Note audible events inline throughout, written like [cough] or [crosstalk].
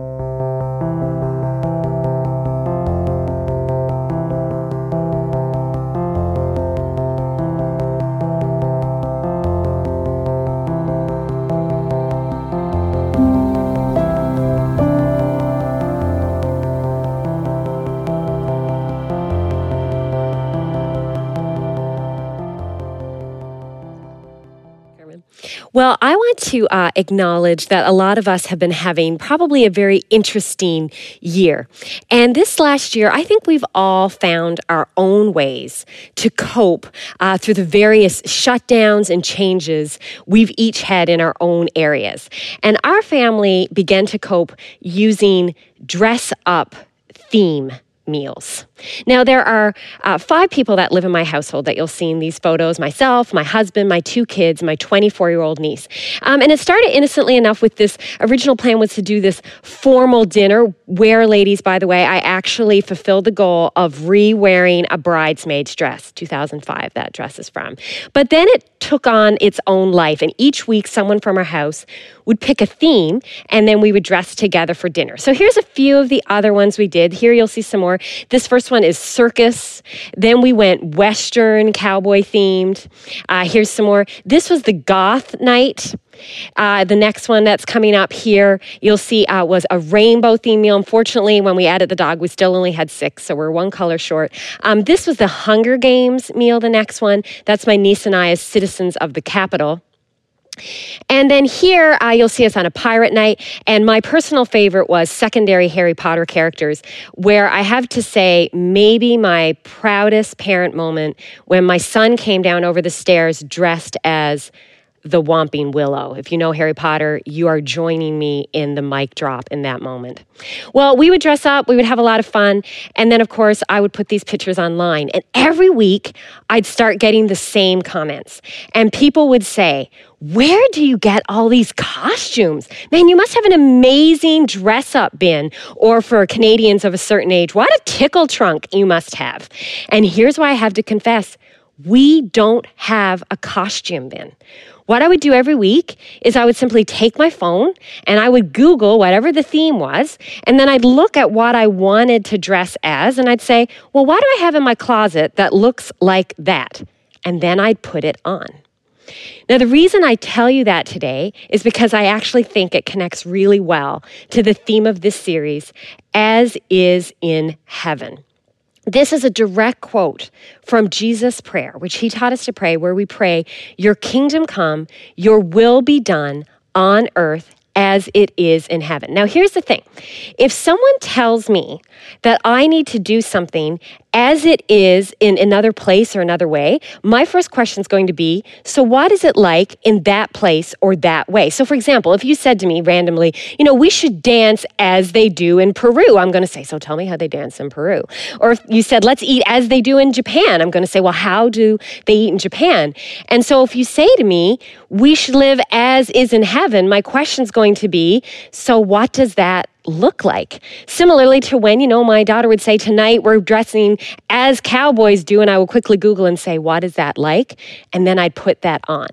Well, want to uh, acknowledge that a lot of us have been having probably a very interesting year. And this last year, I think we've all found our own ways to cope uh, through the various shutdowns and changes we've each had in our own areas. And our family began to cope using dress up theme meals. Now, there are uh, five people that live in my household that you'll see in these photos myself, my husband, my two kids, my 24 year old niece. Um, and it started innocently enough with this original plan was to do this formal dinner where, ladies, by the way, I actually fulfilled the goal of re wearing a bridesmaid's dress, 2005, that dress is from. But then it took on its own life, and each week someone from our house would pick a theme, and then we would dress together for dinner. So here's a few of the other ones we did. Here you'll see some more. This first one is circus. Then we went Western cowboy themed. Uh, here's some more. This was the goth night. Uh, the next one that's coming up here, you'll see, uh, was a rainbow theme meal. Unfortunately, when we added the dog, we still only had six, so we're one color short. Um, this was the Hunger Games meal, the next one. That's my niece and I as citizens of the Capitol. And then here uh, you'll see us on a pirate night. And my personal favorite was secondary Harry Potter characters, where I have to say, maybe my proudest parent moment when my son came down over the stairs dressed as the Whomping Willow. If you know Harry Potter, you are joining me in the mic drop in that moment. Well, we would dress up, we would have a lot of fun, and then, of course, I would put these pictures online. And every week, I'd start getting the same comments. And people would say, where do you get all these costumes? Man, you must have an amazing dress up bin, or for Canadians of a certain age, what a tickle trunk you must have. And here's why I have to confess we don't have a costume bin. What I would do every week is I would simply take my phone and I would Google whatever the theme was, and then I'd look at what I wanted to dress as, and I'd say, well, what do I have in my closet that looks like that? And then I'd put it on. Now, the reason I tell you that today is because I actually think it connects really well to the theme of this series, as is in heaven. This is a direct quote from Jesus' prayer, which he taught us to pray, where we pray, Your kingdom come, your will be done on earth as it is in heaven. Now, here's the thing if someone tells me that I need to do something as it is in another place or another way, my first question is going to be so, what is it like in that place or that way? So, for example, if you said to me randomly, you know, we should dance as they do in Peru, I'm going to say, so tell me how they dance in Peru. Or if you said, let's eat as they do in Japan, I'm going to say, well, how do they eat in Japan? And so, if you say to me, we should live as is in heaven, my question is going to be, so what does that look like? Similarly to when, you know, my daughter would say, Tonight we're dressing as cowboys do, and I would quickly Google and say, What is that like? And then I'd put that on.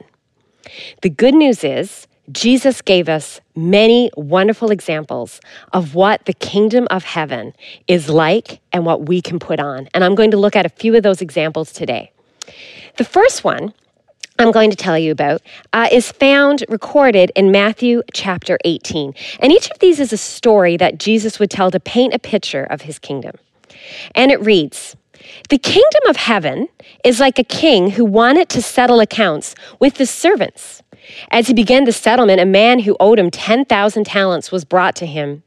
The good news is, Jesus gave us many wonderful examples of what the kingdom of heaven is like and what we can put on. And I'm going to look at a few of those examples today. The first one I'm going to tell you about uh, is found recorded in Matthew chapter 18. And each of these is a story that Jesus would tell to paint a picture of his kingdom. And it reads The kingdom of heaven is like a king who wanted to settle accounts with the servants. As he began the settlement, a man who owed him 10,000 talents was brought to him.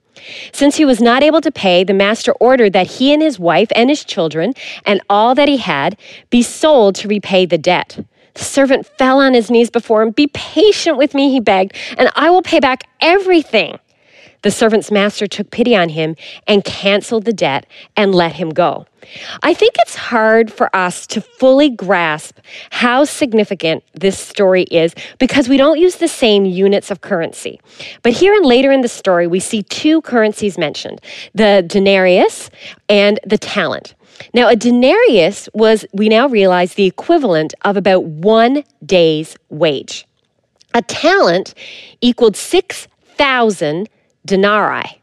Since he was not able to pay, the master ordered that he and his wife and his children and all that he had be sold to repay the debt. The servant fell on his knees before him. Be patient with me, he begged, and I will pay back everything. The servant's master took pity on him and canceled the debt and let him go. I think it's hard for us to fully grasp how significant this story is because we don't use the same units of currency. But here and later in the story, we see two currencies mentioned the denarius and the talent. Now, a denarius was, we now realize, the equivalent of about one day's wage. A talent equaled 6,000 denarii.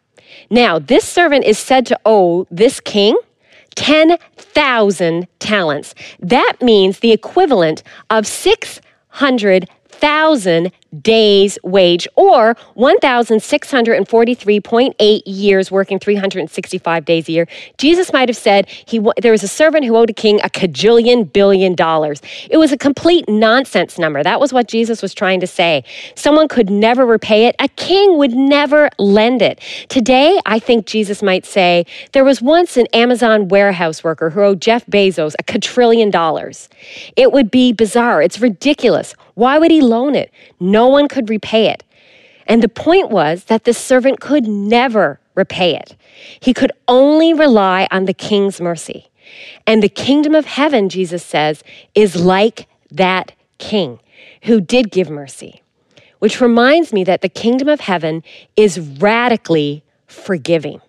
Now, this servant is said to owe this king 10,000 talents. That means the equivalent of 600,000 day's wage or 1,643.8 years working 365 days a year. Jesus might have said he there was a servant who owed a king a cajillion billion dollars. It was a complete nonsense number. That was what Jesus was trying to say. Someone could never repay it. A king would never lend it. Today, I think Jesus might say there was once an Amazon warehouse worker who owed Jeff Bezos a quadrillion dollars. It would be bizarre. It's ridiculous. Why would he loan it? No no one could repay it. And the point was that the servant could never repay it. He could only rely on the king's mercy. And the kingdom of heaven, Jesus says, is like that king who did give mercy, which reminds me that the kingdom of heaven is radically forgiving.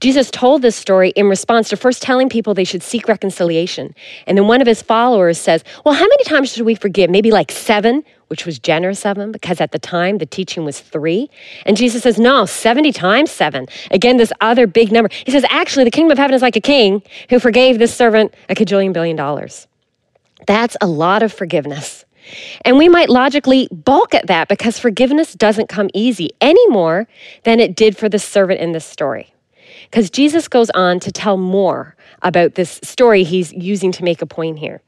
Jesus told this story in response to first telling people they should seek reconciliation. And then one of his followers says, Well, how many times should we forgive? Maybe like seven, which was generous of him because at the time the teaching was three. And Jesus says, No, 70 times seven. Again, this other big number. He says, Actually, the kingdom of heaven is like a king who forgave this servant a cajillion billion dollars. That's a lot of forgiveness. And we might logically balk at that because forgiveness doesn't come easy any more than it did for the servant in this story. Because Jesus goes on to tell more about this story he's using to make a point here.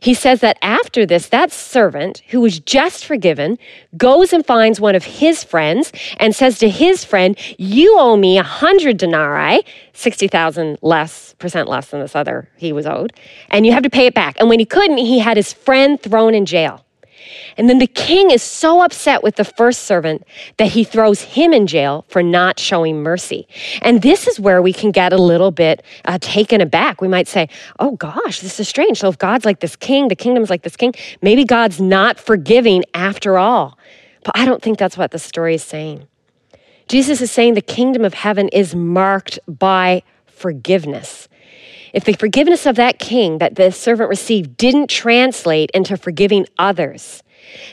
He says that after this, that servant who was just forgiven goes and finds one of his friends and says to his friend, You owe me a hundred denarii, 60,000 less, percent less than this other he was owed, and you have to pay it back. And when he couldn't, he had his friend thrown in jail. And then the king is so upset with the first servant that he throws him in jail for not showing mercy. And this is where we can get a little bit uh, taken aback. We might say, oh gosh, this is strange. So if God's like this king, the kingdom's like this king, maybe God's not forgiving after all. But I don't think that's what the story is saying. Jesus is saying the kingdom of heaven is marked by forgiveness. If the forgiveness of that king that the servant received didn't translate into forgiving others,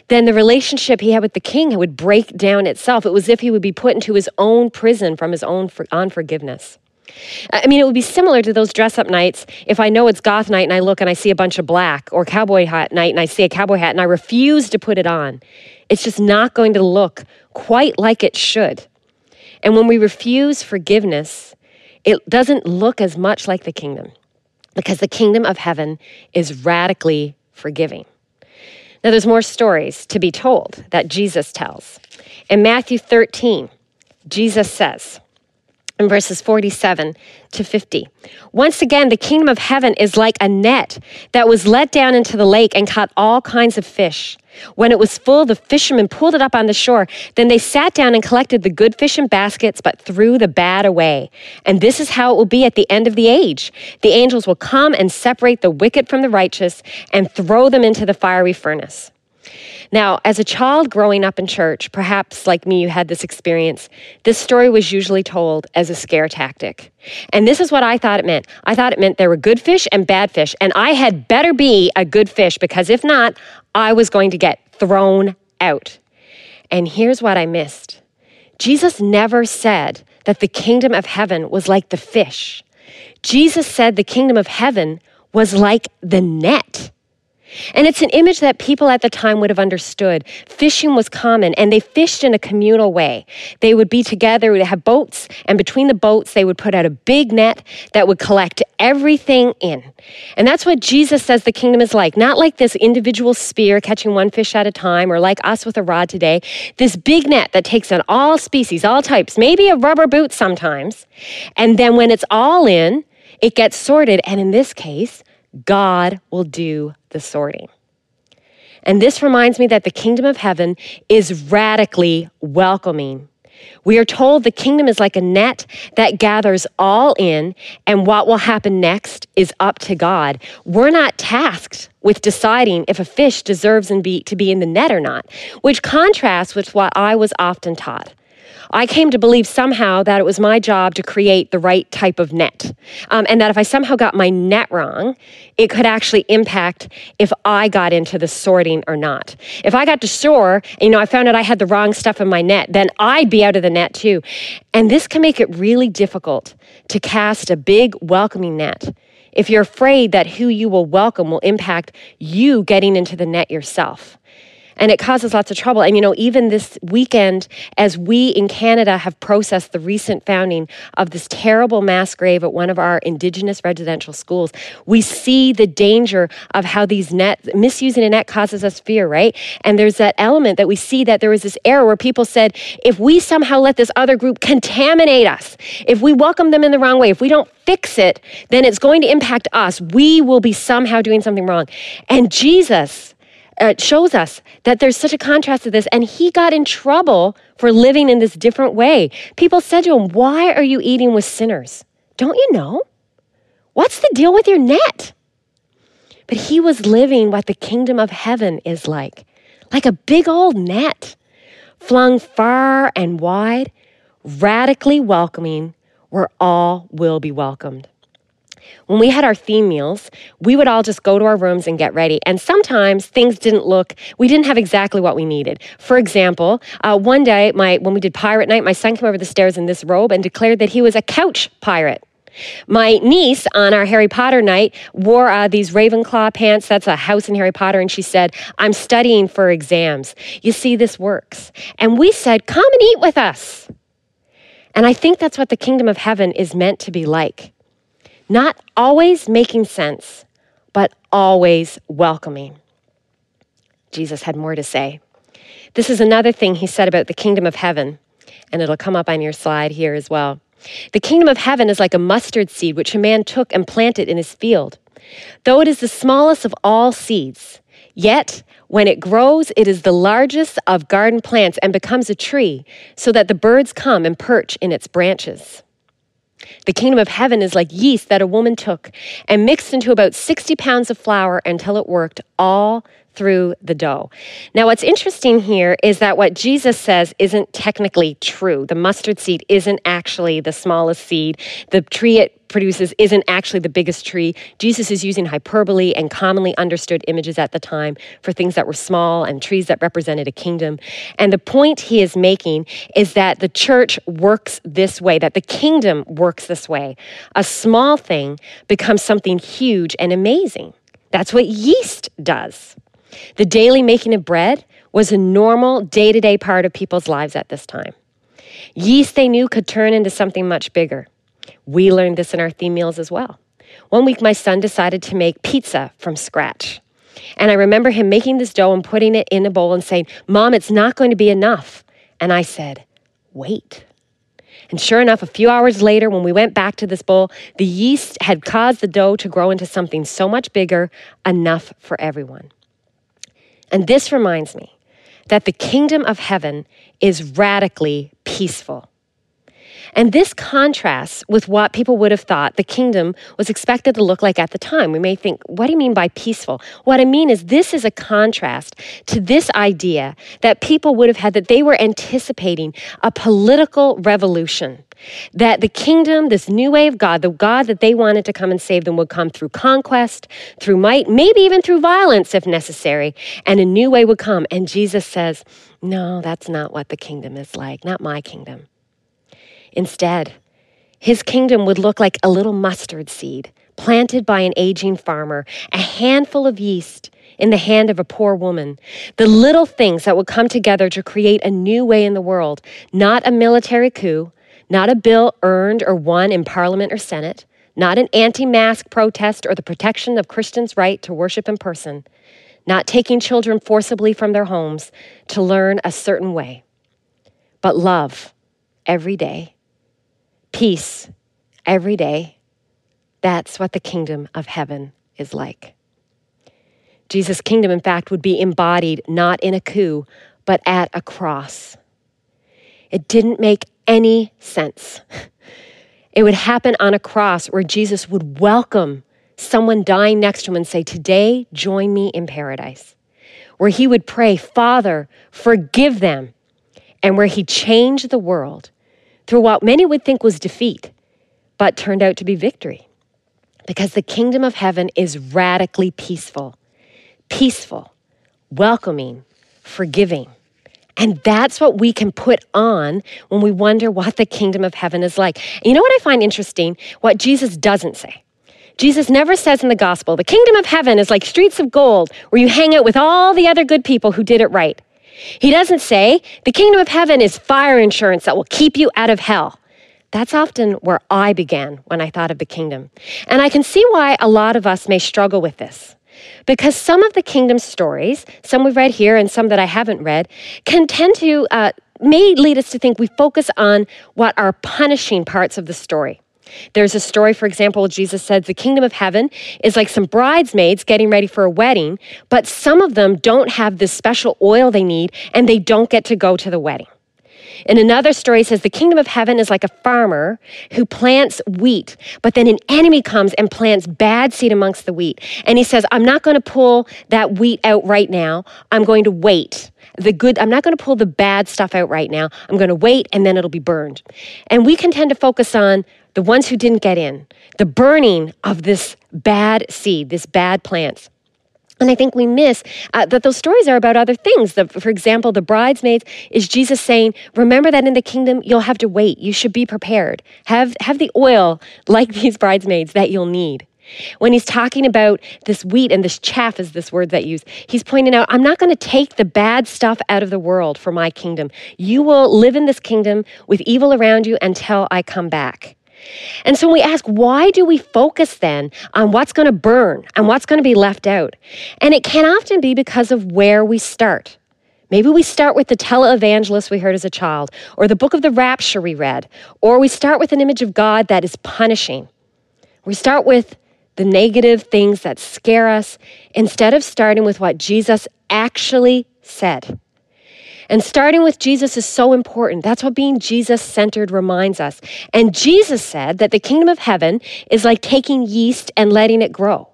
then the relationship he had with the king would break down itself. It was as if he would be put into his own prison from his own unforgiveness. I mean, it would be similar to those dress up nights if I know it's goth night and I look and I see a bunch of black, or cowboy hat night and I see a cowboy hat and I refuse to put it on. It's just not going to look quite like it should. And when we refuse forgiveness, it doesn't look as much like the kingdom because the kingdom of heaven is radically forgiving. Now, there's more stories to be told that Jesus tells. In Matthew 13, Jesus says, in verses 47 to 50. Once again, the kingdom of heaven is like a net that was let down into the lake and caught all kinds of fish. When it was full, the fishermen pulled it up on the shore. Then they sat down and collected the good fish in baskets, but threw the bad away. And this is how it will be at the end of the age. The angels will come and separate the wicked from the righteous and throw them into the fiery furnace. Now, as a child growing up in church, perhaps like me, you had this experience. This story was usually told as a scare tactic. And this is what I thought it meant. I thought it meant there were good fish and bad fish, and I had better be a good fish because if not, I was going to get thrown out. And here's what I missed Jesus never said that the kingdom of heaven was like the fish. Jesus said the kingdom of heaven was like the net. And it's an image that people at the time would have understood. Fishing was common, and they fished in a communal way. They would be together, would have boats, and between the boats, they would put out a big net that would collect everything in. And that's what Jesus says the kingdom is like. Not like this individual spear catching one fish at a time, or like us with a rod today. This big net that takes in all species, all types, maybe a rubber boot sometimes. And then when it's all in, it gets sorted. And in this case, God will do the sorting. And this reminds me that the kingdom of heaven is radically welcoming. We are told the kingdom is like a net that gathers all in, and what will happen next is up to God. We're not tasked with deciding if a fish deserves to be in the net or not, which contrasts with what I was often taught. I came to believe somehow that it was my job to create the right type of net. Um, and that if I somehow got my net wrong, it could actually impact if I got into the sorting or not. If I got to and, you know, I found out I had the wrong stuff in my net, then I'd be out of the net too. And this can make it really difficult to cast a big welcoming net if you're afraid that who you will welcome will impact you getting into the net yourself and it causes lots of trouble. And you know, even this weekend, as we in Canada have processed the recent founding of this terrible mass grave at one of our Indigenous residential schools, we see the danger of how these net misusing a net causes us fear, right? And there's that element that we see that there was this error where people said, if we somehow let this other group contaminate us, if we welcome them in the wrong way, if we don't fix it, then it's going to impact us. We will be somehow doing something wrong. And Jesus uh, shows us that there's such a contrast to this. And he got in trouble for living in this different way. People said to him, Why are you eating with sinners? Don't you know? What's the deal with your net? But he was living what the kingdom of heaven is like like a big old net, flung far and wide, radically welcoming, where all will be welcomed when we had our theme meals, we would all just go to our rooms and get ready. And sometimes things didn't look, we didn't have exactly what we needed. For example, uh, one day, my, when we did pirate night, my son came over the stairs in this robe and declared that he was a couch pirate. My niece on our Harry Potter night wore uh, these Ravenclaw pants. That's a house in Harry Potter. And she said, I'm studying for exams. You see, this works. And we said, Come and eat with us. And I think that's what the kingdom of heaven is meant to be like. Not always making sense, but always welcoming. Jesus had more to say. This is another thing he said about the kingdom of heaven, and it'll come up on your slide here as well. The kingdom of heaven is like a mustard seed which a man took and planted in his field. Though it is the smallest of all seeds, yet when it grows, it is the largest of garden plants and becomes a tree, so that the birds come and perch in its branches. The kingdom of heaven is like yeast that a woman took and mixed into about 60 pounds of flour until it worked all through the dough. Now, what's interesting here is that what Jesus says isn't technically true. The mustard seed isn't actually the smallest seed. The tree it produces isn't actually the biggest tree. Jesus is using hyperbole and commonly understood images at the time for things that were small and trees that represented a kingdom. And the point he is making is that the church works this way, that the kingdom works this way. A small thing becomes something huge and amazing. That's what yeast does. The daily making of bread was a normal day to day part of people's lives at this time. Yeast they knew could turn into something much bigger. We learned this in our theme meals as well. One week, my son decided to make pizza from scratch. And I remember him making this dough and putting it in a bowl and saying, Mom, it's not going to be enough. And I said, Wait. And sure enough, a few hours later, when we went back to this bowl, the yeast had caused the dough to grow into something so much bigger, enough for everyone. And this reminds me that the kingdom of heaven is radically peaceful. And this contrasts with what people would have thought the kingdom was expected to look like at the time. We may think, what do you mean by peaceful? What I mean is, this is a contrast to this idea that people would have had that they were anticipating a political revolution. That the kingdom, this new way of God, the God that they wanted to come and save them, would come through conquest, through might, maybe even through violence if necessary, and a new way would come. And Jesus says, No, that's not what the kingdom is like, not my kingdom. Instead, his kingdom would look like a little mustard seed planted by an aging farmer, a handful of yeast in the hand of a poor woman. The little things that would come together to create a new way in the world, not a military coup, not a bill earned or won in Parliament or Senate, not an anti mask protest or the protection of Christians' right to worship in person, not taking children forcibly from their homes to learn a certain way, but love every day peace every day. That's what the kingdom of heaven is like. Jesus' kingdom, in fact, would be embodied not in a coup, but at a cross. It didn't make any sense. It would happen on a cross where Jesus would welcome someone dying next to him and say, Today, join me in paradise. Where he would pray, Father, forgive them. and where he changed the world through what many would think was defeat, but turned out to be victory. Because the kingdom of heaven is radically peaceful, peaceful, welcoming, forgiving. And that's what we can put on when we wonder what the kingdom of heaven is like. And you know what I find interesting? What Jesus doesn't say. Jesus never says in the gospel, the kingdom of heaven is like streets of gold where you hang out with all the other good people who did it right. He doesn't say, the kingdom of heaven is fire insurance that will keep you out of hell. That's often where I began when I thought of the kingdom. And I can see why a lot of us may struggle with this. Because some of the kingdom stories, some we've read here and some that I haven't read, can tend to, uh, may lead us to think we focus on what are punishing parts of the story. There's a story, for example, Jesus said the kingdom of heaven is like some bridesmaids getting ready for a wedding, but some of them don't have the special oil they need and they don't get to go to the wedding. In another story, says the kingdom of heaven is like a farmer who plants wheat, but then an enemy comes and plants bad seed amongst the wheat. And he says, I'm not going to pull that wheat out right now. I'm going to wait. The good, I'm not going to pull the bad stuff out right now. I'm going to wait and then it'll be burned. And we can tend to focus on the ones who didn't get in, the burning of this bad seed, this bad plants. And I think we miss uh, that those stories are about other things. The, for example, the bridesmaids is Jesus saying, Remember that in the kingdom, you'll have to wait. You should be prepared. Have, have the oil [laughs] like these bridesmaids that you'll need. When he's talking about this wheat and this chaff is this word that use, he's pointing out, I'm not going to take the bad stuff out of the world for my kingdom. You will live in this kingdom with evil around you until I come back. And so we ask, why do we focus then on what's going to burn and what's going to be left out? And it can often be because of where we start. Maybe we start with the televangelist we heard as a child, or the book of the rapture we read, or we start with an image of God that is punishing. We start with the negative things that scare us instead of starting with what Jesus actually said. And starting with Jesus is so important. That's what being Jesus centered reminds us. And Jesus said that the kingdom of heaven is like taking yeast and letting it grow.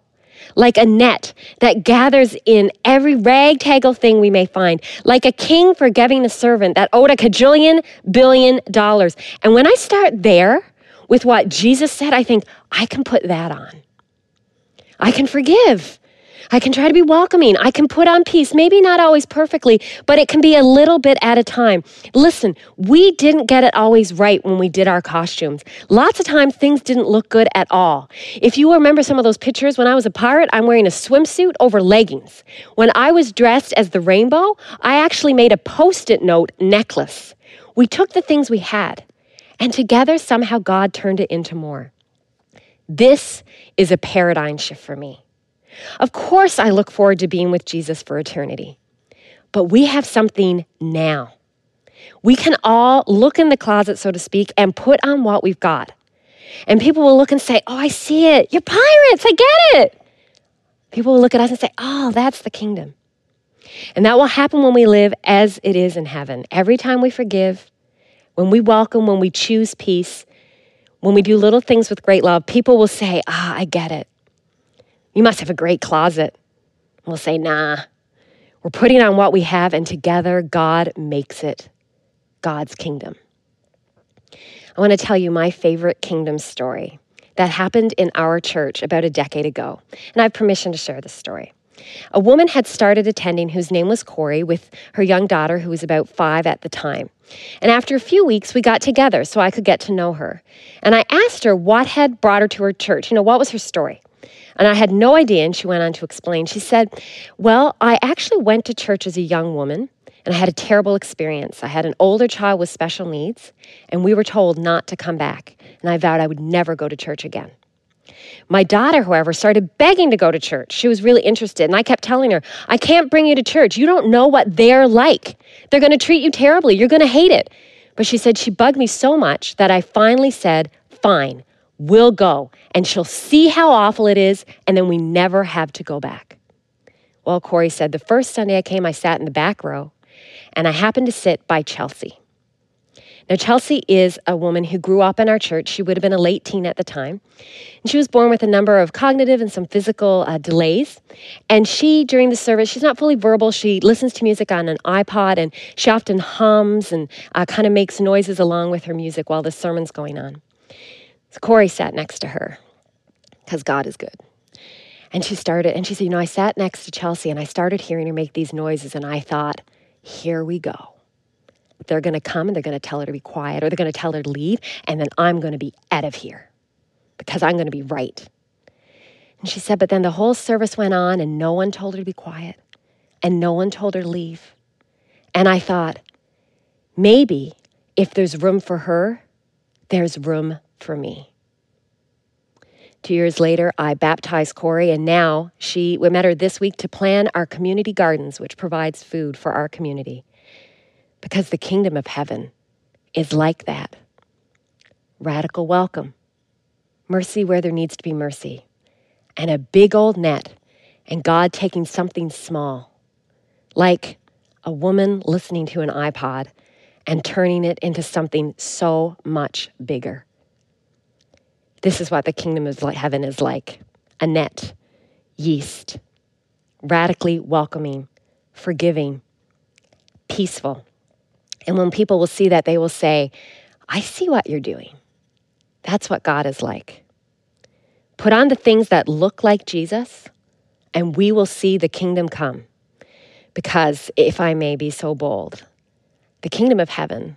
Like a net that gathers in every ragtaggle thing we may find, like a king forgiving a servant that owed a cajillion billion dollars. And when I start there with what Jesus said, I think I can put that on. I can forgive. I can try to be welcoming. I can put on peace, maybe not always perfectly, but it can be a little bit at a time. Listen, we didn't get it always right when we did our costumes. Lots of times things didn't look good at all. If you remember some of those pictures when I was a pirate, I'm wearing a swimsuit over leggings. When I was dressed as the rainbow, I actually made a post it note necklace. We took the things we had, and together somehow God turned it into more. This is a paradigm shift for me. Of course, I look forward to being with Jesus for eternity. But we have something now. We can all look in the closet, so to speak, and put on what we've got. And people will look and say, Oh, I see it. You're pirates. I get it. People will look at us and say, Oh, that's the kingdom. And that will happen when we live as it is in heaven. Every time we forgive, when we welcome, when we choose peace, when we do little things with great love, people will say, Ah, I get it. You must have a great closet. We'll say, Nah. We're putting on what we have, and together God makes it God's kingdom. I want to tell you my favorite kingdom story that happened in our church about a decade ago, and I have permission to share this story. A woman had started attending whose name was Corey with her young daughter, who was about five at the time. And after a few weeks, we got together so I could get to know her. And I asked her what had brought her to her church. You know, what was her story? And I had no idea. And she went on to explain. She said, Well, I actually went to church as a young woman and I had a terrible experience. I had an older child with special needs, and we were told not to come back. And I vowed I would never go to church again. My daughter, however, started begging to go to church. She was really interested, and I kept telling her, I can't bring you to church. You don't know what they're like. They're going to treat you terribly. You're going to hate it. But she said she bugged me so much that I finally said, Fine, we'll go. And she'll see how awful it is, and then we never have to go back. Well, Corey said, The first Sunday I came, I sat in the back row, and I happened to sit by Chelsea. Now, Chelsea is a woman who grew up in our church. She would have been a late teen at the time. And she was born with a number of cognitive and some physical uh, delays. And she, during the service, she's not fully verbal. She listens to music on an iPod and she often hums and uh, kind of makes noises along with her music while the sermon's going on. So Corey sat next to her because God is good. And she started, and she said, You know, I sat next to Chelsea and I started hearing her make these noises, and I thought, Here we go they're going to come and they're going to tell her to be quiet or they're going to tell her to leave, and then I'm going to be out of here because I'm going to be right. And she said, but then the whole service went on and no one told her to be quiet and no one told her to leave. And I thought, maybe if there's room for her, there's room for me. Two years later, I baptized Corey, and now she, we met her this week to plan our community gardens, which provides food for our community because the kingdom of heaven is like that radical welcome, mercy where there needs to be mercy, and a big old net, and God taking something small, like a woman listening to an iPod, and turning it into something so much bigger. This is what the kingdom of heaven is like a net, yeast, radically welcoming, forgiving, peaceful. And when people will see that, they will say, I see what you're doing. That's what God is like. Put on the things that look like Jesus, and we will see the kingdom come. Because if I may be so bold, the kingdom of heaven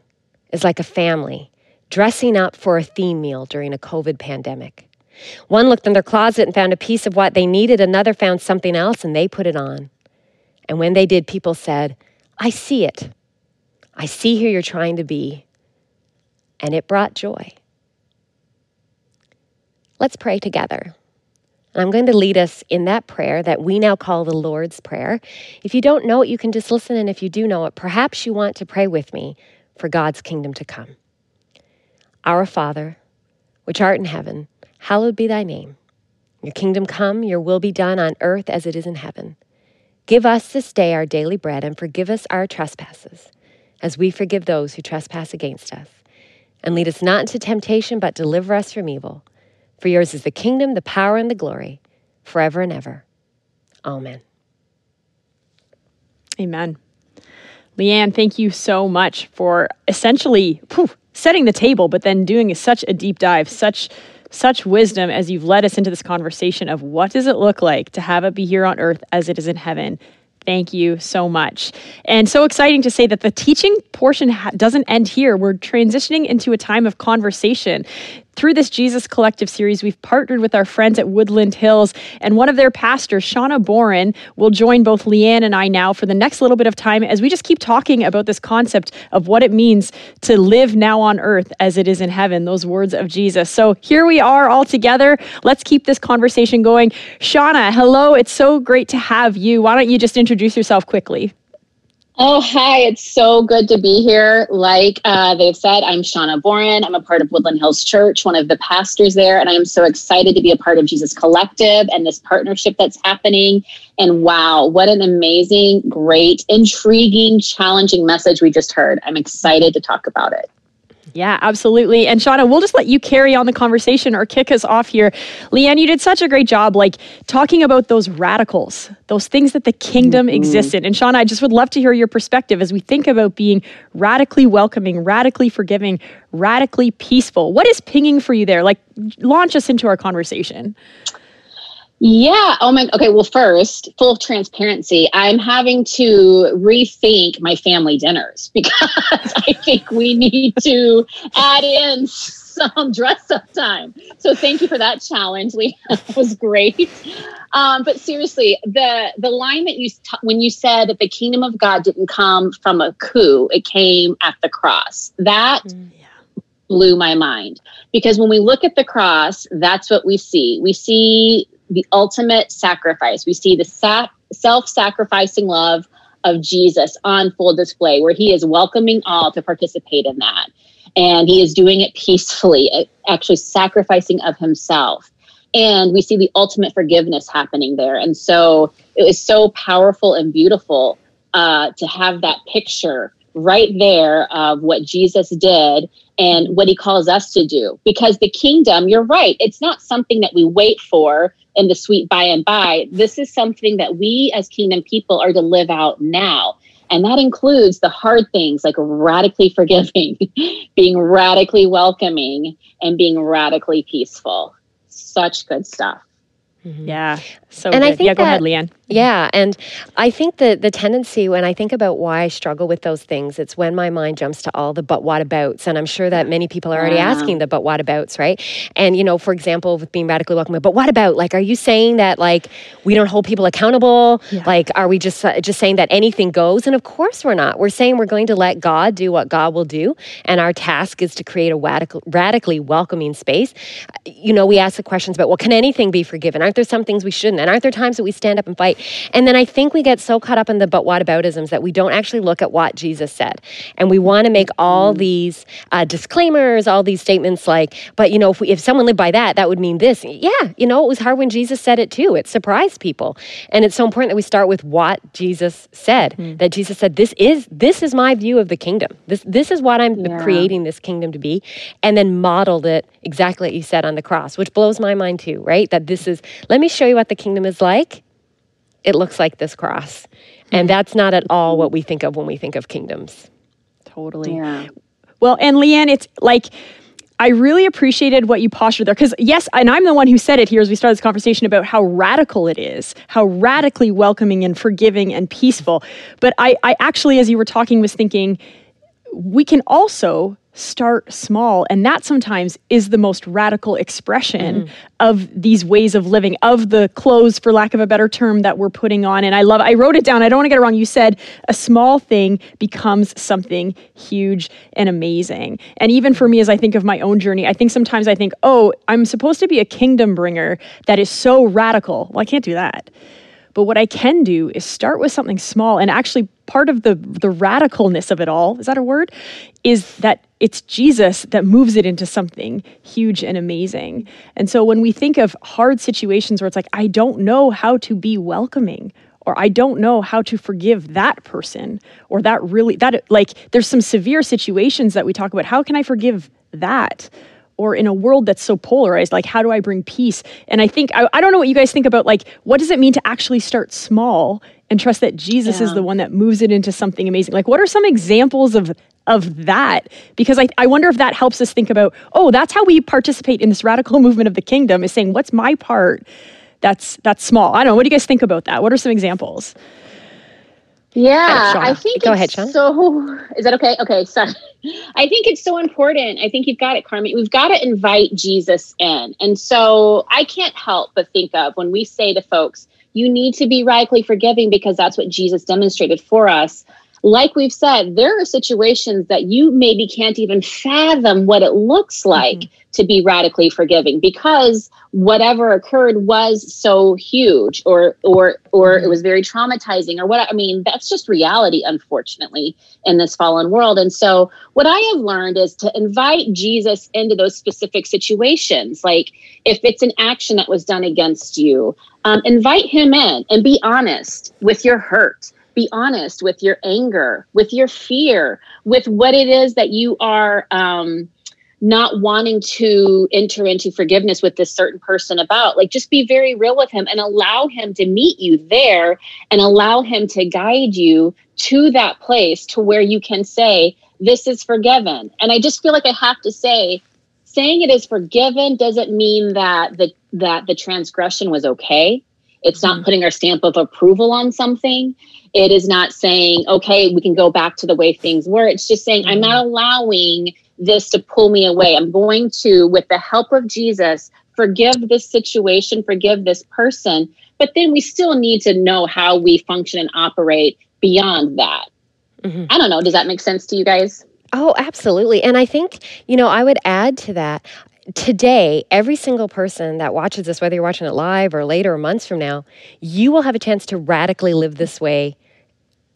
is like a family dressing up for a theme meal during a COVID pandemic. One looked in their closet and found a piece of what they needed, another found something else and they put it on. And when they did, people said, I see it. I see who you're trying to be. And it brought joy. Let's pray together. I'm going to lead us in that prayer that we now call the Lord's Prayer. If you don't know it, you can just listen. And if you do know it, perhaps you want to pray with me for God's kingdom to come. Our Father, which art in heaven, hallowed be thy name. Your kingdom come, your will be done on earth as it is in heaven. Give us this day our daily bread and forgive us our trespasses as we forgive those who trespass against us. And lead us not into temptation, but deliver us from evil. For yours is the kingdom, the power, and the glory, forever and ever. Amen. Amen. Leanne, thank you so much for essentially setting the table, but then doing such a deep dive, such such wisdom as you've led us into this conversation of what does it look like to have it be here on earth as it is in heaven Thank you so much. And so exciting to say that the teaching portion ha- doesn't end here. We're transitioning into a time of conversation. Through this Jesus Collective series, we've partnered with our friends at Woodland Hills, and one of their pastors, Shauna Boren, will join both Leanne and I now for the next little bit of time as we just keep talking about this concept of what it means to live now on earth as it is in heaven, those words of Jesus. So here we are all together. Let's keep this conversation going. Shauna, hello. It's so great to have you. Why don't you just introduce yourself quickly? Oh, hi. It's so good to be here. Like uh, they've said, I'm Shauna Boren. I'm a part of Woodland Hills Church, one of the pastors there, and I am so excited to be a part of Jesus Collective and this partnership that's happening. And wow, what an amazing, great, intriguing, challenging message we just heard. I'm excited to talk about it. Yeah, absolutely. And Shauna, we'll just let you carry on the conversation or kick us off here. Leanne, you did such a great job, like talking about those radicals, those things that the kingdom mm-hmm. exists in. And Shauna, I just would love to hear your perspective as we think about being radically welcoming, radically forgiving, radically peaceful. What is pinging for you there? Like, launch us into our conversation. Yeah. Oh my. Okay. Well, first, full transparency, I'm having to rethink my family dinners [laughs] because I think we need to add in some dress up time. So thank you for that challenge, Lee. [laughs] That was great. Um, but seriously, the the line that you t- when you said that the kingdom of God didn't come from a coup, it came at the cross. That. Mm blew my mind because when we look at the cross that's what we see we see the ultimate sacrifice. We see the self sacrificing love of Jesus on full display, where he is welcoming all to participate in that. And he is doing it peacefully, actually sacrificing of himself. And we see the ultimate forgiveness happening there. And so it was so powerful and beautiful uh, to have that picture right there of what Jesus did and what he calls us to do. Because the kingdom, you're right, it's not something that we wait for in the sweet by and by. This is something that we as kingdom people are to live out now. And that includes the hard things like radically forgiving, [laughs] being radically welcoming, and being radically peaceful. Such good stuff. Mm-hmm. Yeah. So and good. I think yeah, go that, ahead, Leanne. Yeah, and I think that the tendency when I think about why I struggle with those things, it's when my mind jumps to all the but what abouts, and I'm sure that many people are already yeah. asking the but what abouts, right? And you know, for example, with being radically welcoming, but what about? Like, are you saying that like we don't hold people accountable? Yeah. Like, are we just uh, just saying that anything goes? And of course we're not. We're saying we're going to let God do what God will do, and our task is to create a radical, radically welcoming space. You know, we ask the questions about well, can anything be forgiven? Aren't there some things we shouldn't? And aren't there times that we stand up and fight? And then I think we get so caught up in the but what aboutisms that we don't actually look at what Jesus said. And we want to make all mm. these uh, disclaimers, all these statements like, but you know, if, we, if someone lived by that, that would mean this. Yeah, you know, it was hard when Jesus said it too. It surprised people. And it's so important that we start with what Jesus said. Mm. That Jesus said, this is this is my view of the kingdom. This this is what I'm yeah. creating this kingdom to be. And then modeled it exactly what you said on the cross, which blows my mind too, right? That this is, let me show you what the kingdom is like it looks like this cross. And mm-hmm. that's not at all what we think of when we think of kingdoms. Totally. Yeah. Well, and Leanne, it's like, I really appreciated what you postured there because, yes, and I'm the one who said it here as we started this conversation about how radical it is, how radically welcoming and forgiving and peaceful. But I, I actually, as you were talking, was thinking we can also start small. And that sometimes is the most radical expression mm. of these ways of living, of the clothes, for lack of a better term, that we're putting on. And I love, I wrote it down. I don't want to get it wrong. You said a small thing becomes something huge and amazing. And even for me, as I think of my own journey, I think sometimes I think, oh, I'm supposed to be a kingdom bringer that is so radical. Well, I can't do that. But what I can do is start with something small and actually part of the the radicalness of it all, is that a word? Is that it's Jesus that moves it into something huge and amazing. And so when we think of hard situations where it's like I don't know how to be welcoming or I don't know how to forgive that person or that really that like there's some severe situations that we talk about how can I forgive that? or in a world that's so polarized like how do i bring peace and i think I, I, don't know what you guys think about like what does it mean to actually start small and trust that jesus yeah. is the one that moves it into something amazing like what are some examples of of that because I, I wonder if that helps us think about oh that's how we participate in this radical [laughs] movement of the kingdom is saying what's my part that's that's small i don't know what do you guys think about that what are some examples yeah, I think go ahead. So is that okay? Okay, sorry. [laughs] I think it's so important. I think you've got it, Carmen. We've got to invite Jesus in. And so I can't help but think of when we say to folks, you need to be radically forgiving because that's what Jesus demonstrated for us like we've said, there are situations that you maybe can't even fathom what it looks like mm-hmm. to be radically forgiving because whatever occurred was so huge or or or mm-hmm. it was very traumatizing or what I mean that's just reality unfortunately in this fallen world and so what I have learned is to invite Jesus into those specific situations like if it's an action that was done against you um, invite him in and be honest with your hurt be honest with your anger, with your fear, with what it is that you are um, not wanting to enter into forgiveness with this certain person about. Like, just be very real with him and allow him to meet you there and allow him to guide you to that place to where you can say, This is forgiven. And I just feel like I have to say, saying it is forgiven doesn't mean that the that the transgression was okay. It's not mm-hmm. putting our stamp of approval on something. It is not saying, okay, we can go back to the way things were. It's just saying, I'm not mm-hmm. allowing this to pull me away. I'm going to, with the help of Jesus, forgive this situation, forgive this person. But then we still need to know how we function and operate beyond that. Mm-hmm. I don't know. Does that make sense to you guys? Oh, absolutely. And I think, you know, I would add to that today, every single person that watches this, whether you're watching it live or later or months from now, you will have a chance to radically live this way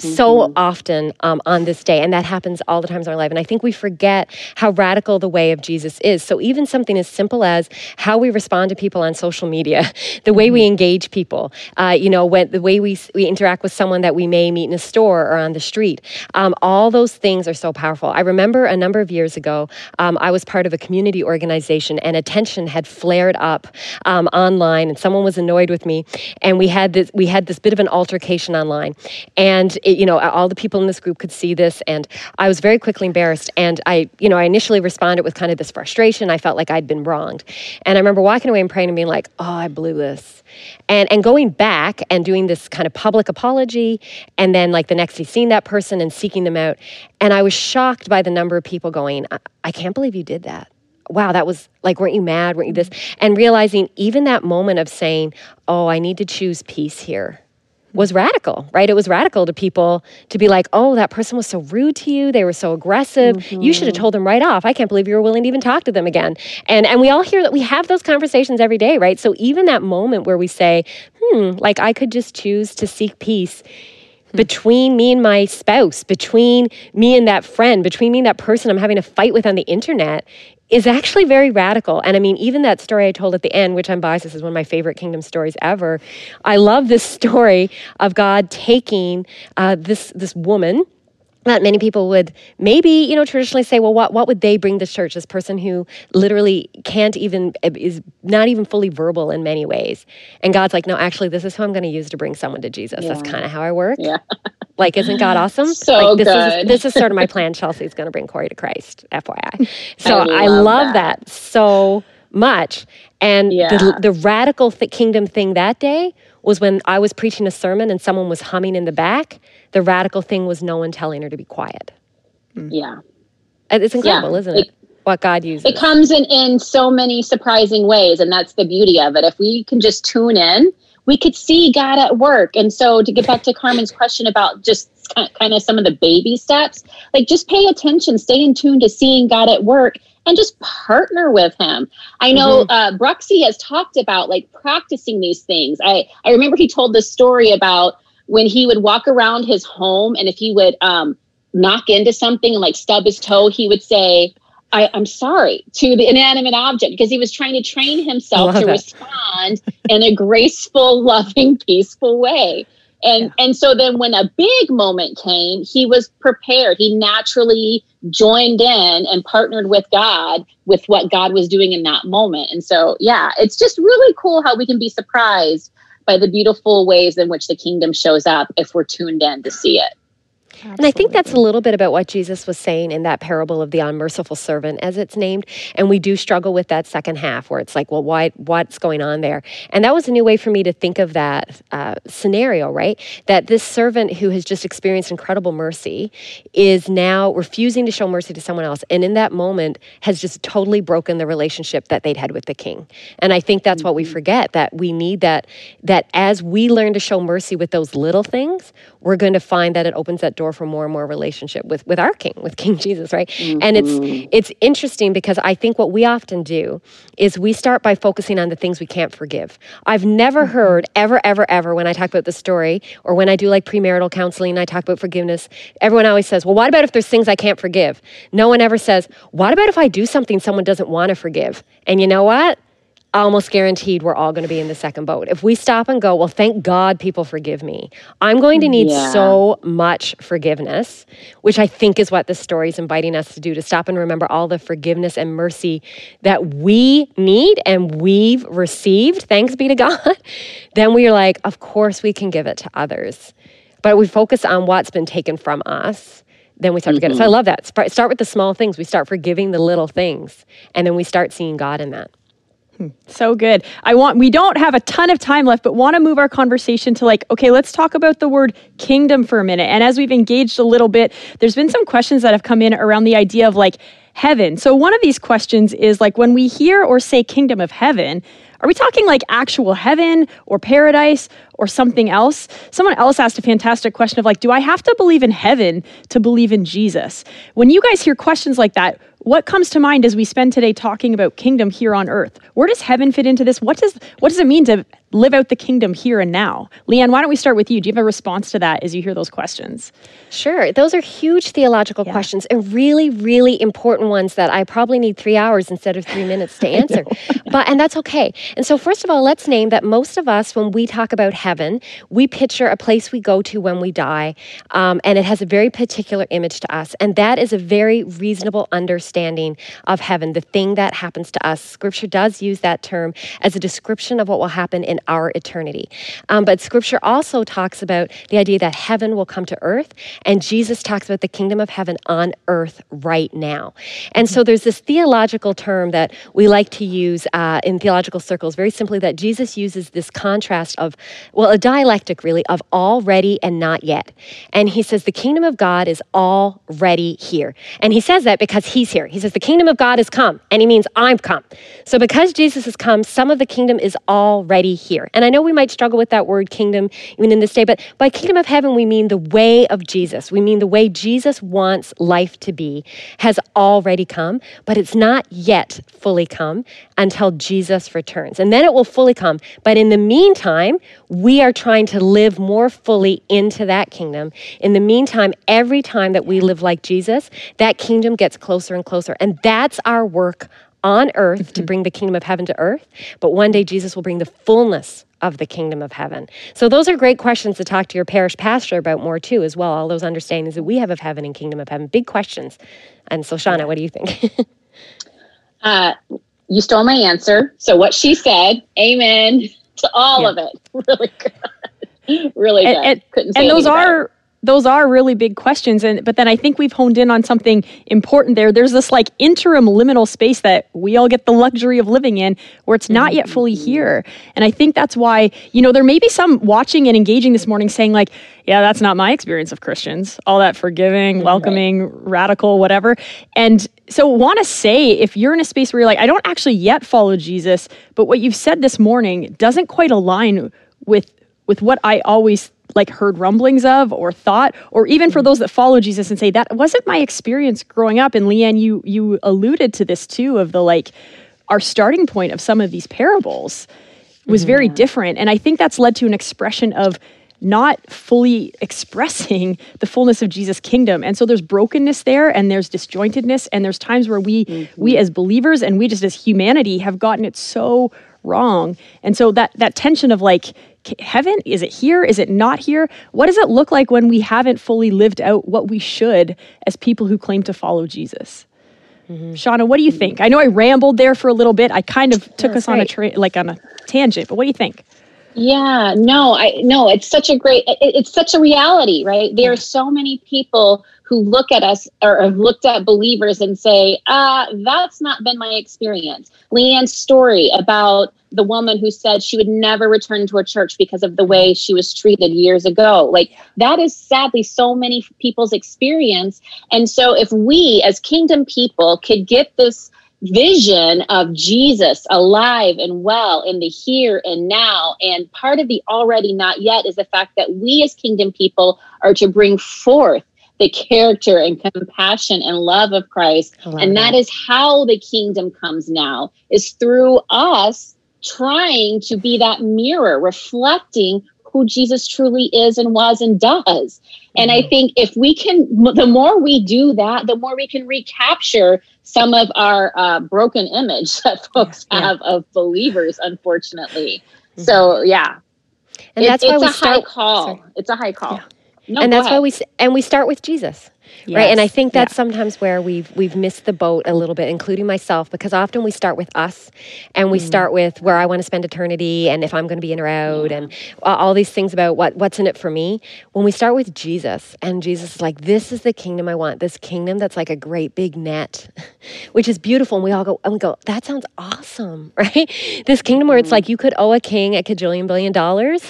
so often um, on this day, and that happens all the times in our life. And I think we forget how radical the way of Jesus is. So even something as simple as how we respond to people on social media, [laughs] the way we engage people, uh, you know, when, the way we we interact with someone that we may meet in a store or on the street, um, all those things are so powerful. I remember a number of years ago, um, I was part of a community organization, and attention had flared up um, online, and someone was annoyed with me, and we had this we had this bit of an altercation online, and it, you know, all the people in this group could see this, and I was very quickly embarrassed. And I, you know, I initially responded with kind of this frustration. I felt like I'd been wronged, and I remember walking away and praying and being like, "Oh, I blew this," and and going back and doing this kind of public apology, and then like the next day seeing that person and seeking them out, and I was shocked by the number of people going, "I, I can't believe you did that." wow, that was like, weren't you mad? Weren't you this? Mm-hmm. And realizing even that moment of saying, oh, I need to choose peace here was radical, right? It was radical to people to be like, oh, that person was so rude to you. They were so aggressive. Mm-hmm. You should have told them right off. I can't believe you were willing to even talk to them again. And and we all hear that we have those conversations every day, right? So even that moment where we say, hmm, like I could just choose to seek peace hmm. between me and my spouse, between me and that friend, between me and that person I'm having a fight with on the internet is actually very radical. And I mean, even that story I told at the end, which I'm biased, this is one of my favorite kingdom stories ever. I love this [laughs] story of God taking uh, this this woman that many people would maybe you know traditionally say well what what would they bring to church this person who literally can't even is not even fully verbal in many ways and god's like no actually this is who i'm going to use to bring someone to jesus yeah. that's kind of how i work yeah [laughs] like, isn't God [gasps] awesome? So like, this good. Is, this is sort of my [laughs] plan. Chelsea's going to bring Corey to Christ, FYI. [laughs] So I love, I love that. that. so much. And yeah. the, the radical th- kingdom thing that day was when I was preaching a sermon and someone was humming in the back. The radical thing was no one telling her to be quiet. Hmm. Yeah. It's incredible, yeah. isn't it? it? What God uses. It comes in, in so many surprising ways. And that's the beauty of it. If we can just tune in we could see God at work. And so to get back to Carmen's question about just kind of some of the baby steps, like just pay attention, stay in tune to seeing God at work and just partner with him. I know mm-hmm. uh, Bruxy has talked about like practicing these things. I, I remember he told this story about when he would walk around his home and if he would um, knock into something and like stub his toe, he would say, I, am sorry to the inanimate object because he was trying to train himself to it. respond in a graceful, [laughs] loving, peaceful way. And yeah. and so then when a big moment came, he was prepared. He naturally joined in and partnered with God with what God was doing in that moment. And so yeah, it's just really cool how we can be surprised by the beautiful ways in which the kingdom shows up if we're tuned in to see it. Absolutely. And I think that's a little bit about what Jesus was saying in that parable of the unmerciful servant, as it's named. And we do struggle with that second half where it's like, well, why, what's going on there? And that was a new way for me to think of that uh, scenario, right? That this servant who has just experienced incredible mercy is now refusing to show mercy to someone else. And in that moment has just totally broken the relationship that they'd had with the king. And I think that's mm-hmm. what we mm-hmm. forget that we need that, that as we learn to show mercy with those little things, we're going to find that it opens that door for more and more relationship with with our king with king [laughs] jesus right mm-hmm. and it's mm-hmm. it's interesting because i think what we often do is we start by focusing on the things we can't forgive i've never mm-hmm. heard ever ever ever when i talk about the story or when i do like premarital counseling i talk about forgiveness everyone always says well what about if there's things i can't forgive no one ever says what about if i do something someone doesn't want to forgive and you know what almost guaranteed we're all going to be in the second boat. If we stop and go, well, thank God people forgive me, I'm going to need yeah. so much forgiveness, which I think is what this story is inviting us to do to stop and remember all the forgiveness and mercy that we need and we've received, thanks be to [laughs] God. then we are like, of course we can give it to others. But we focus on what's been taken from us then we start to get it. So I mm-hmm. love that. Start with the small things. We start forgiving the little things, and then we start seeing God in that. So good. I want we don't have a ton of time left, but want to move our conversation to like, okay, let's talk about the word kingdom for a minute. And as we've engaged a little bit, there's been some questions that have come in around the idea of like heaven. So one of these questions is like when we hear or say kingdom of heaven, are we talking like actual heaven or paradise or something else? Someone else asked a fantastic question of like, do I have to believe in heaven to believe in Jesus? When you guys hear questions like that, what comes to mind as we spend today talking about kingdom here on earth? Where does heaven fit into this? What does what does it mean to live out the kingdom here and now? Leanne, why don't we start with you? Do you have a response to that as you hear those questions? Sure. Those are huge theological yeah. questions and really, really important ones that I probably need three hours instead of three minutes to [laughs] answer. but and that's okay. And so first of all, let's name that most of us, when we talk about heaven, we picture a place we go to when we die, um, and it has a very particular image to us, and that is a very reasonable understanding understanding of heaven, the thing that happens to us. Scripture does use that term as a description of what will happen in our eternity. Um, but Scripture also talks about the idea that heaven will come to earth, and Jesus talks about the kingdom of heaven on earth right now. And so there's this theological term that we like to use uh, in theological circles, very simply, that Jesus uses this contrast of, well, a dialectic really, of already and not yet. And he says the kingdom of God is already here. And he says that because he's here here. He says, The kingdom of God is come, and he means I've come. So because Jesus has come, some of the kingdom is already here. And I know we might struggle with that word kingdom even in this day, but by kingdom of heaven, we mean the way of Jesus. We mean the way Jesus wants life to be has already come, but it's not yet fully come until Jesus returns. And then it will fully come. But in the meantime, we are trying to live more fully into that kingdom. In the meantime, every time that we live like Jesus, that kingdom gets closer and closer. And that's our work on earth mm-hmm. to bring the kingdom of heaven to earth. But one day Jesus will bring the fullness of the kingdom of heaven. So those are great questions to talk to your parish pastor about more too, as well. All those understandings that we have of heaven and kingdom of heaven, big questions. And so, Shauna, what do you think? [laughs] uh, you stole my answer. So what she said, amen [laughs] to all yeah. of it. [laughs] Really good. really good. And, and, Couldn't say and those are those are really big questions and but then i think we've honed in on something important there. There's this like interim liminal space that we all get the luxury of living in where it's not yet fully mm-hmm. here. And i think that's why you know there may be some watching and engaging this morning saying like yeah that's not my experience of christians. All that forgiving welcoming right. radical whatever. And so want to say if you're in a space where you're like i don't actually yet follow jesus but what you've said this morning doesn't quite align with with what i always like heard rumblings of or thought or even for those that follow jesus and say that wasn't my experience growing up and leanne you you alluded to this too of the like our starting point of some of these parables was very mm. different and i think that's led to an expression of not fully expressing the fullness of Jesus kingdom. And so there's brokenness there and there's disjointedness and there's times where we mm-hmm. we as believers and we just as humanity have gotten it so wrong. And so that that tension of like heaven? Is it here? Is it not here? What does it look like when we haven't fully lived out what we should as people who claim to follow Jesus? Mm-hmm. Shauna, what do you think? I know I rambled there for a little bit. I kind of took us on a tra- like on a tangent, but what do you think? Yeah, no, I no, it's such a great it, it's such a reality, right? There are so many people who look at us or have looked at believers and say, uh, that's not been my experience. Leanne's story about the woman who said she would never return to a church because of the way she was treated years ago. Like that is sadly so many people's experience. And so if we as kingdom people could get this vision of Jesus alive and well in the here and now. And part of the already not yet is the fact that we as kingdom people are to bring forth the character and compassion and love of Christ. And that, that is how the kingdom comes now, is through us trying to be that mirror, reflecting who Jesus truly is and was and does. And I mm-hmm. think if we can, the more we do that, the more we can recapture some of our uh, broken image [laughs] that folks yeah, have yeah. of believers, unfortunately. Mm-hmm. So, yeah. And it, that's why it's we a start, high call. Sorry. It's a high call. Yeah. No, and that's ahead. why we and we start with Jesus. Yes. Right. And I think that's yeah. sometimes where we've we've missed the boat a little bit, including myself, because often we start with us and we mm. start with where I want to spend eternity and if I'm going to be in or out yeah. and all these things about what what's in it for me. When we start with Jesus and Jesus is like, This is the kingdom I want, this kingdom that's like a great big net, [laughs] which is beautiful. And we all go and we go, That sounds awesome, [laughs] right? This kingdom where it's mm. like you could owe a king a cajillion billion dollars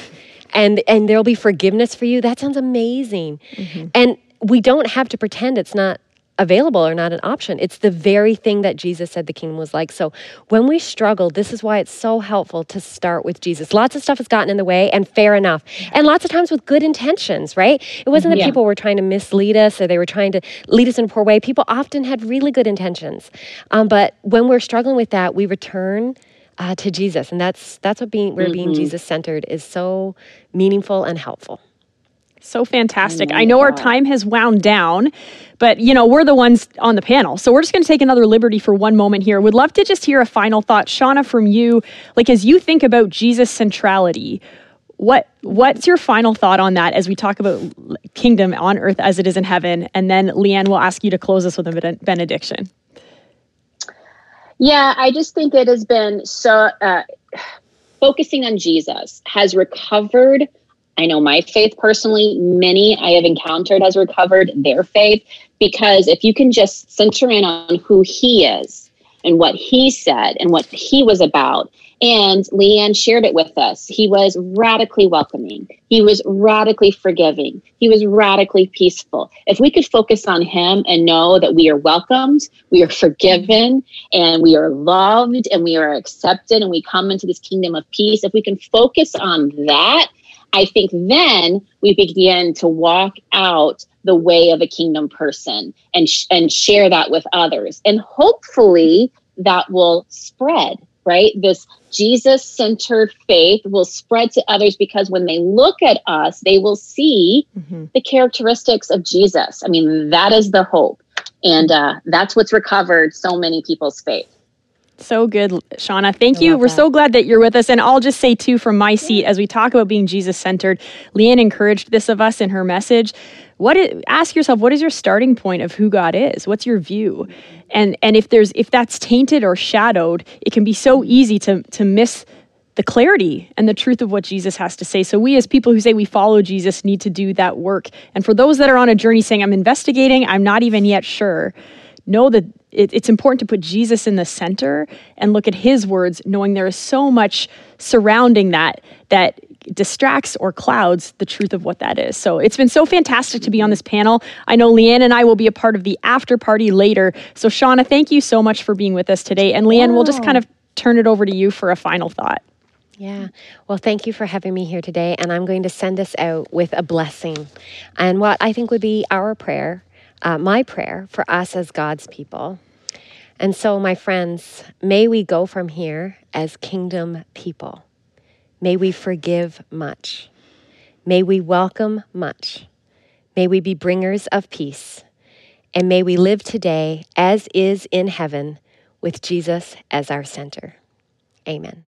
and and there'll be forgiveness for you. That sounds amazing. Mm-hmm. And we don't have to pretend it's not available or not an option. It's the very thing that Jesus said the kingdom was like. So when we struggle, this is why it's so helpful to start with Jesus. Lots of stuff has gotten in the way, and fair enough. And lots of times with good intentions, right? It wasn't that Yeah. people were trying to mislead us or they were trying to lead us in a poor way. People often had really good intentions. Um, but when we're struggling with that, we return. Uh, to Jesus, and that's that's what being where being Jesus centered is so meaningful and helpful. So fantastic. Oh I know our time has wound down, but you know, we're the ones on the panel. So we're just going to take another liberty for one moment here. Would love to just hear a final thought, Shauna, from you. Like as you think about Jesus centrality, what what's your final thought on that as we talk about kingdom on earth as it is in heaven? And then Leanne will ask you to close us with a benediction. Yeah, I just think it has been so uh, focusing on Jesus has recovered. I know my faith personally, many I have encountered has recovered their faith because if you can just center in on who he is and what he said and what he was about. And Leanne shared it with us. He was radically welcoming. He was radically forgiving. He was radically peaceful. If we could focus on him and know that we are welcomed, we are forgiven, and we are loved, and we are accepted, and we come into this kingdom of peace, if we can focus on that, I think then we begin to walk out the way of a kingdom person and sh- and share that with others. And hopefully that will spread, right? This Jesus centered faith will spread to others because when they look at us, they will see the characteristics of Jesus. I mean, that is the hope. And uh, that's what's recovered so many people's faith. So good, Shauna. Thank I you. We're that. so glad that you're with us. And I'll just say, too, from my seat, as we talk about being Jesus centered, Leanne encouraged this of us in her message. What is, ask yourself, what is your starting point of who God is? What's your view? And and if there's if that's tainted or shadowed, it can be so easy to to miss the clarity and the truth of what Jesus has to say. So we as people who say we follow Jesus need to do that work. And for those that are on a journey saying I'm investigating, I'm not even yet sure, know that it, it's important to put Jesus in the center and look at his words, knowing there is so much surrounding that that distracts or clouds the truth of what that is. So it's been so fantastic to be on this panel. I know Leanne and I will be a part of the after party later. So Shauna, thank you so much for being with us today. And Leanne, we'll just kind of turn it over to you for a final thought. Yeah. Well, thank you for having me here today. And I'm going to send us out with a blessing and what I think would be our prayer, uh, my prayer for us as God's people. And so, my friends, may we go from here as kingdom people. May we forgive much. May we welcome much. May we be bringers of peace. And may we live today as is in heaven with Jesus as our center. Amen.